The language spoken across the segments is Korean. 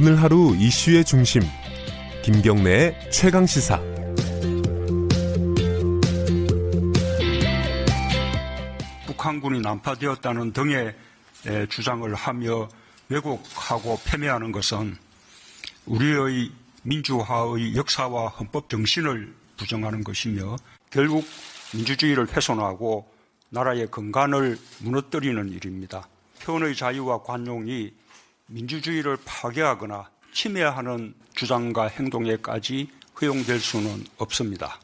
오늘 하루 이슈의 중심 김경래의 최강 시사 북한군이 난파되었다는 등의 주장을 하며 왜곡하고 패배하는 것은 우리의 민주화의 역사와 헌법 정신을 부정하는 것이며 결국 민주주의를 훼손하고 나라의 근간을 무너뜨리는 일입니다. 표현의 자유와 관용이 민주주의를 파괴하거나 침해하는 주장과 행동에까지 허용될 수는 없습니다.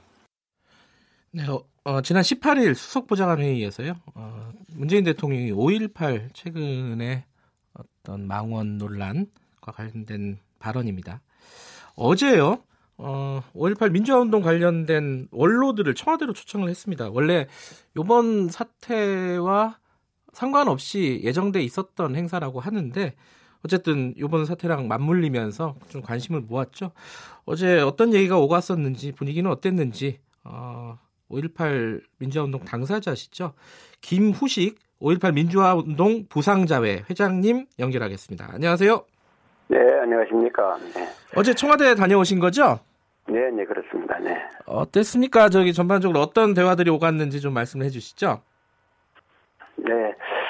네, 어, 어 지난 18일 수석보좌관 회의에서요. 어, 문재인 대통령이 5.18 최근에 어떤 망원 논란과 관련된 발언입니다. 어제요. 어, 5.18 민주화운동 관련된 원로들을 청와대로 초청을 했습니다. 원래 이번 사태와 상관없이 예정돼 있었던 행사라고 하는데 어쨌든 이번 사태랑 맞물리면서 좀 관심을 모았죠. 어제 어떤 얘기가 오갔었는지 분위기는 어땠는지 어, 5.18 민주화운동 당사자시죠. 김후식 5.18 민주화운동 부상자회 회장님 연결하겠습니다. 안녕하세요. 네, 안녕하십니까. 네. 어제 청와대 다녀오신 거죠? 네, 네, 그렇습니다. 네. 어땠습니까? 저기 전반적으로 어떤 대화들이 오갔는지 좀 말씀해 주시죠. 네,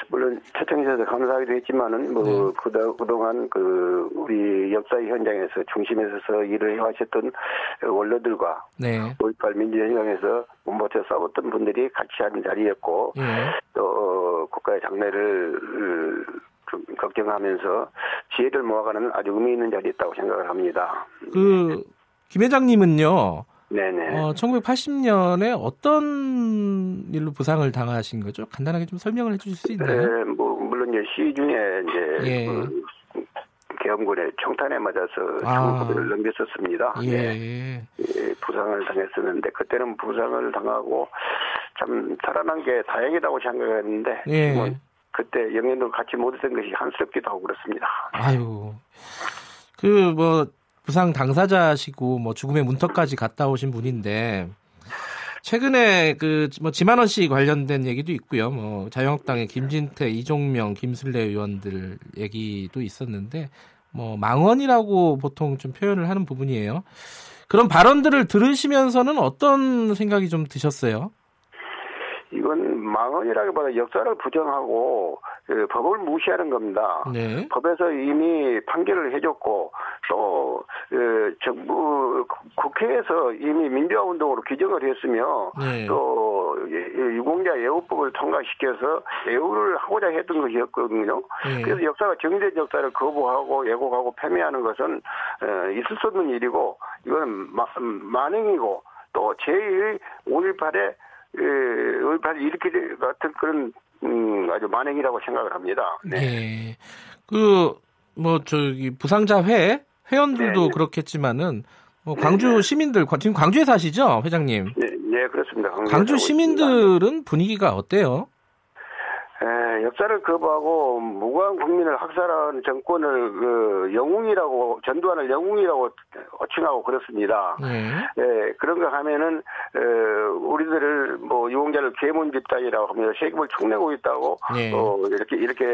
물론 초청해주셔서 감사하기도 했지만은 뭐 네. 그다, 그동안 그 우리 역사 현장에서 중심에 서서 일을 해왔었던 원로들과 네. 5.18 민주현장에서 몸버텨 싸웠던 분들이 같이 한 자리였고 네. 또 국가의 장래를 좀 걱정하면서 지혜를 모아가는 아주 의미 있는 자리였다고 생각을 합니다. 그 김 회장님은요. 네네. 어, 1980년에 어떤 일로 부상을 당하신 거죠? 간단하게 좀 설명을 해주실 수 있나요? 네, 뭐 물론 이제 시중에 이제 예. 그 계엄군의 총탄에 맞아서 중국을 아. 넘겼었습니다. 예. 네. 예, 부상을 당했었는데 그때는 부상을 당하고 참 살아난 게 다행이라고 생각했는데 예. 뭐 그때 영연도 같이 못 있던 것이 한스럽기도 하고 그렇습니다. 아유, 그 뭐 부상 당사자시고 뭐 죽음의 문턱까지 갔다 오신 분인데 최근에 그 뭐 지만원 씨 관련된 얘기도 있고요. 뭐 자유한국당의 김진태, 이종명, 김슬래 의원들 얘기도 있었는데 뭐 망언이라고 보통 좀 표현을 하는 부분이에요. 그런 발언들을 들으시면서는 어떤 생각이 좀 드셨어요? 이건 망언이라기보다 역사를 부정하고 그 법을 무시하는 겁니다. 네. 법에서 이미 판결을 해줬고 또 그 정부 국회에서 이미 민주화 운동으로 규정을 했으며 네. 또 유공자 예우법을 통과시켜서 예우를 하고자 했던 것이었거든요. 네. 그래서 역사가 정제 역사를 거부하고 왜곡하고 패배하는 것은 있을 수 없는 일이고 이건 만행이고 또 제1 5.18에 예, 이렇게 같은 그런 음, 아주 만행이라고 생각을 합니다. 네. 네. 그, 뭐, 저기, 부상자회, 회원들도 네, 네. 그렇겠지만은, 뭐, 광주 네, 네. 시민들, 지금 광주에 사시죠, 회장님? 네, 네 그렇습니다. 광주 시민들은. 분위기가 어때요? 에, 역사를 거부하고 무고한 국민을 학살한 정권을 그 영웅이라고 전두환을 영웅이라고 호칭하고 그렇습니다. 네. 에, 그런가 하면은 에, 우리들을 뭐 유공자를 괴문 집단이라고 하면서 세금을 축내고 있다고 네. 어, 이렇게 이렇게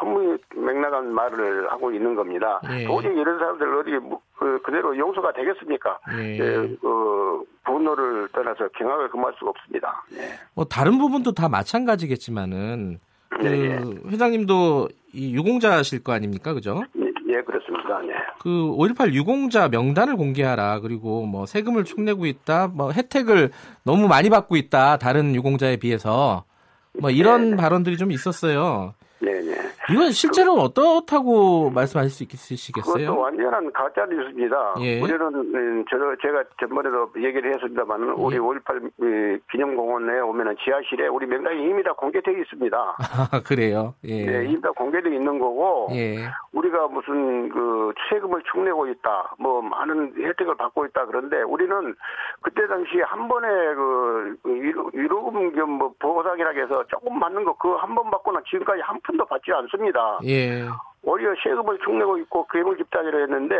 허무맹랑한 말을 하고 있는 겁니다. 네. 도저히 이런 사람들 어디 그, 그대로 용서가 되겠습니까? 네. 에, 그 분노를 떠나서 경악을 금할 수가 없습니다. 네. 뭐 다른 부분도 다 마찬가지겠지만은 그 네, 네. 회장님도 이 유공자실 거 아닙니까, 그죠? 네, 네 그렇습니다. 네. 그 5.18 유공자 명단을 공개하라. 그리고 뭐 세금을 축내고 있다, 뭐 혜택을 너무 많이 받고 있다. 다른 유공자에 비해서 뭐 이런 네. 발언들이 좀 있었어요. 이건 실제로 그, 어떻다고 말씀하실 수 있으시겠어요? 그것도 완전한 가짜 뉴스입니다. 예. 우리는 음, 저 제가 전번에도 얘기를 했습니다만 예. 우리 5.18 기념공원에 오면은 지하실에 우리 명단이 이미 다 공개되어 있습니다. 아, 그래요? 예. 네, 이미 다 공개되어 있는 거고 예. 우리가 무슨 그 세금을 축내고 있다, 뭐 많은 혜택을 받고 있다 그런데 우리는 그때 당시 한 번에 그 위로금 겸뭐 보상이라 해서 조금 받는 거그한번 받고는 지금까지 한 푼도 받지 않습니다. 예. 오히려 세금을 축내고 있고 괴물 집단이라 했는데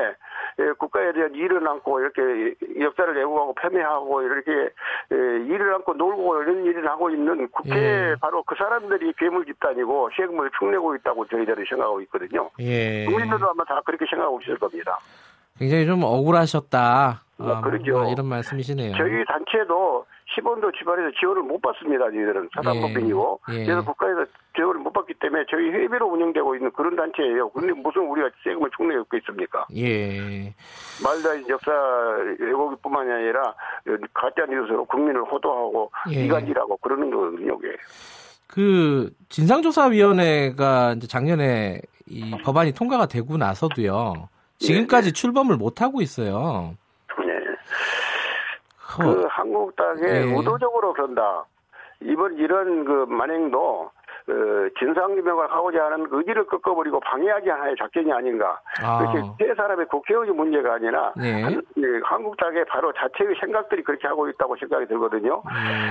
예, 국가에 대한 일을 안고 이렇게 역사를 왜곡하고 폄훼하고 이렇게 예, 일을 안고 놀고 이런 일을 하고 있는 국회 예. 바로 그 사람들이 괴물 집단이고 세금을 축내고 있다고 저희들이 생각하고 있거든요. 예. 국민들도 아마 다 그렇게 생각하고 있을 겁니다. 굉장히 좀 억울하셨다. 어, 그러죠. 어, 이런 말씀이시네요. 저희 단체도 10원도 지발에서 지원을 못 받습니다. 저희들은 사단법인이고. 예. 예. 그래서 국가에서 지원을 못 받기 때문에 저희 회비로 운영되고 있는 그런 단체예요. 근데 무슨 우리가 세금을 축내고 있겠습니까? 예. 말다 역사 왜곡뿐만이 아니라 가짜 뉴스로 국민을 호도하고 예. 이간질하고 그러는 거거든요. 이게. 그 진상조사위원회가 이제 작년에 이 법안이 통과가 되고 나서도요. 지금까지 네, 네. 출범을 못 하고 있어요. 그 한국당에 네. 의도적으로 그런다. 이번 이런 그 만행도 어, 진상규명을 하고자 하는 의지를 꺾어버리고 방해하기 하나의 작전이 아닌가. 아. 그렇게 세 사람의 국회의원이 문제가 아니라 네. 한, 예, 한국당의 바로 자체의 생각들이 그렇게 하고 있다고 생각이 들거든요.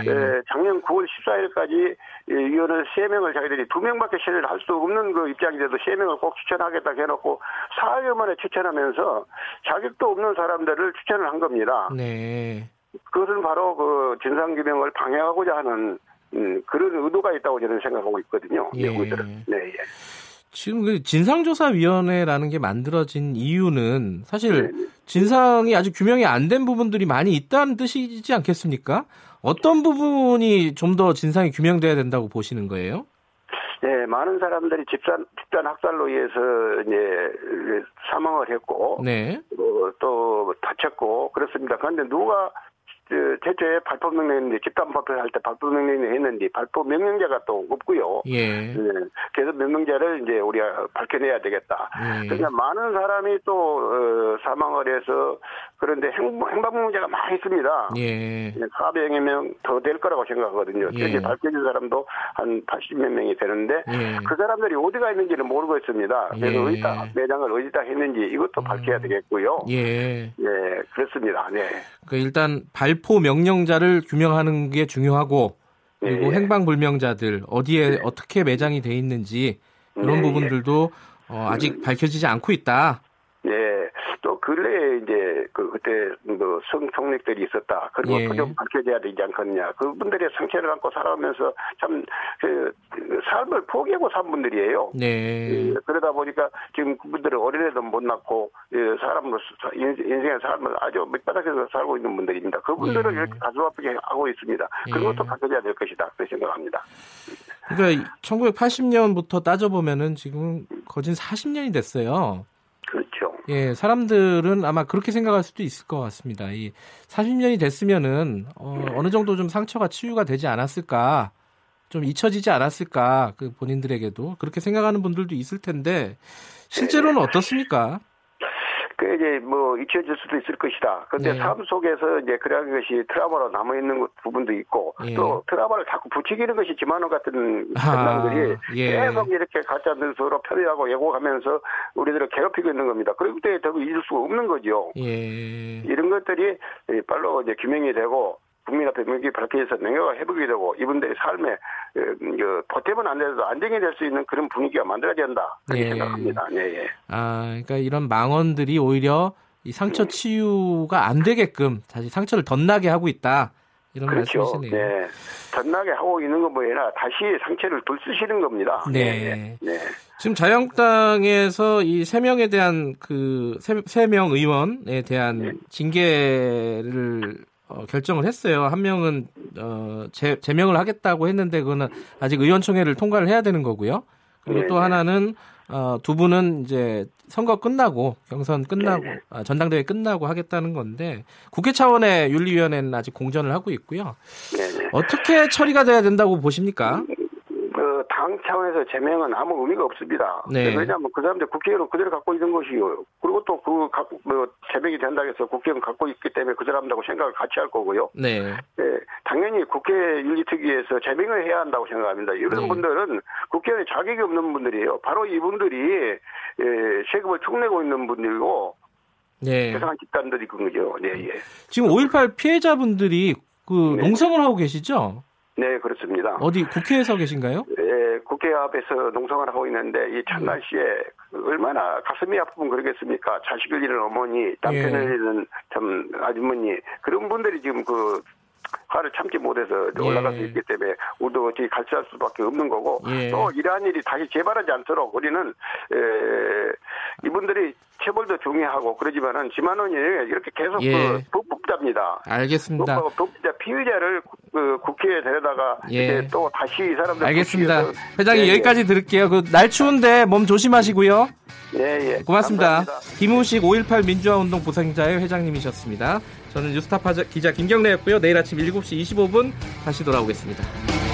네. 에, 작년 9월 14일까지 위원을 3명을 자기들이 2명밖에 신뢰를 할수 없는 그 입장인데도 3명을 꼭 추천하겠다 해놓고 4일 만에 추천하면서 자격도 없는 사람들을 추천을 한 겁니다. 네. 그것은 바로 그 진상규명을 방해하고자 하는 음, 그런 의도가 있다고 저는 생각하고 있거든요. 예. 연구들은. 네, 예. 지금 그 진상조사위원회라는 게 만들어진 이유는 사실 네. 진상이 아직 규명이 안 된 부분들이 많이 있다는 뜻이지 않겠습니까? 어떤 부분이 좀 더 진상이 규명돼야 된다고 보시는 거예요? 네, 많은 사람들이 집단 집단 학살로 의해서 이제 사망을 했고, 네. 어, 또 다쳤고 그렇습니다. 그런데 누가 그 최초에 발포 명령인데 집단 발표할 때 발포 명령을 했는데 발포 명령자가 또 없고요. 예. 네. 그래서 명령자를 이제 우리가 밝혀내야 되겠다. 예. 그러니까 많은 사람이 또 어, 사망을 해서 그런데 행, 행방문제가 많이 있습니다. 예. 400여 명 더 될 거라고 생각하거든요. 예. 현재 밝혀진 사람도 한 80몇 명이 되는데 예. 그 사람들이 어디가 있는지는 모르고 있습니다. 그래서 예. 어디다 매장을 어디다 했는지 이것도 밝혀야 음. 되겠고요. 예. 네, 그렇습니다. 네. 그 일단 발포 명령자를 규명하는 게 중요하고 그리고 예. 행방불명자들 어디에 예. 어떻게 매장이 돼 있는지 이런 예. 부분들도 어, 아직 밝혀지지 않고 있다. 예. 또 근래에 이제 그 그때 그 성폭력들이 있었다. 그리고 예. 그좀 밝혀져야 되지 않겠냐. 그분들의 상처를 안고 살아오면서 참 그, 그 삶을 포기하고 산 분들이에요. 네. 예, 그러다 보니까 지금 그분들은 어린애도 못 낳고 예, 사람으로서 인생의 삶을 아주 밑바닥에서 살고 있는 분들입니다. 그분들을 예. 이렇게 가슴 아프게 하고 있습니다. 그것도 예. 밝혀져야 될 것이다. 그렇게 생각합니다. 그러니까 1980년부터 따져보면은 지금 거진 40년이 됐어요. 예, 사람들은 아마 그렇게 생각할 수도 있을 것 같습니다. 이 40년이 됐으면은 어, 어느 정도 좀 상처가 치유가 되지 않았을까, 좀 잊혀지지 않았을까, 그 본인들에게도 그렇게 생각하는 분들도 있을 텐데 실제로는 어떻습니까? 그 이제 뭐 잊혀질 수도 있을 것이다. 그런데 네. 삶 속에서 이제 그런 것이 트라우마로 남아 있는 부분도 있고 예. 또 트라우마를 자꾸 부추기는 것이 지만원 같은 아, 예. 계속 이렇게 가짜 뉴스로 편의하고 왜곡하면서 우리들을 괴롭히고 있는 겁니다. 그럴 때더 잊을 수가 없는 거죠. 예. 이런 것들이 빨로 이제 규명이 되고 국민 앞에 명기 밝혀져서 명예가 회복이 되고 이분들의 삶에 그, 보탬은 안 돼도 안정이 될 수 있는 그런 분위기가 만들어야 된다. 그렇게 예. 생각합니다. 네, 예. 아, 그러니까 이런 망언들이 오히려 이 상처 네. 치유가 안 되게끔 다시 상처를 덧나게 하고 있다. 이런 그렇죠. 말씀이시네요. 네. 덧나게 하고 있는 건 뭐예요? 다시 상처를 돌쓰시는 겁니다. 네. 네. 네. 지금 자유한국당에서 이 세 명에 대한 그 세명 의원에 대한 네. 징계를 어, 결정을 했어요. 한 명은 어, 제, 제명을 하겠다고 했는데 그거는 아직 의원총회를 통과를 해야 되는 거고요. 그리고 또 네. 하나는 어, 두 분은 이제 선거 끝나고 경선 끝나고 네. 아, 전당대회 끝나고 하겠다는 건데 국회 차원의 윤리위원회는 아직 공전을 하고 있고요. 네. 어떻게 처리가 돼야 된다고 보십니까? 당 차원에서 제명은 아무 의미가 없습니다. 네. 왜냐하면 그 사람들 국회의원 그대로 갖고 있는 것이요. 그리고 또그 갖고 뭐 제명이 된다고 해서 국회의원 갖고 있기 때문에 그 사람들하고 생각을 같이 할 거고요. 네. 네. 당연히 국회 윤리특위에서 제명을 해야 한다고 생각합니다. 이런 네. 분들은 국회의원에 자격이 없는 분들이에요. 바로 이분들이 예, 세금을 축내고 있는 분들이고 네. 세상한 집단들이 그거죠. 네, 예. 지금 5.18 피해자분들이 그 네. 농성을 하고 계시죠? 네, 그렇습니다. 어디 국회에서 계신가요? 예, 국회 앞에서 농성을 하고 있는데 이 찬날씨에 얼마나 가슴이 아프면 그러겠습니까? 자식을 잃은 어머니, 남편을 예. 잃은 참 아주머니 그런 분들이 지금 그 화를 참지 못해서 올라갈 수 예. 있기 때문에 우리도 어떻게 갈취할 수밖에 없는 거고 예. 또 이러한 일이 다시 재발하지 않도록 우리는 에, 이분들이 체벌도 중요하고 그러지만은 지만원이 이렇게 계속 예. 그 법답니다. 알겠습니다. 법자 피의자를 그 국회에 데려다가 예. 또 다시 이 사람들 알겠습니다. 회장님 예, 여기까지 들을게요. 그 날 추운데 몸 조심하시고요. 예, 예. 고맙습니다. 감사합니다. 김우식 5.18 민주화운동 부상자의 회장님이셨습니다. 저는 뉴스타파 기자 김경래였고요. 내일 아침 7시 25분 다시 돌아오겠습니다.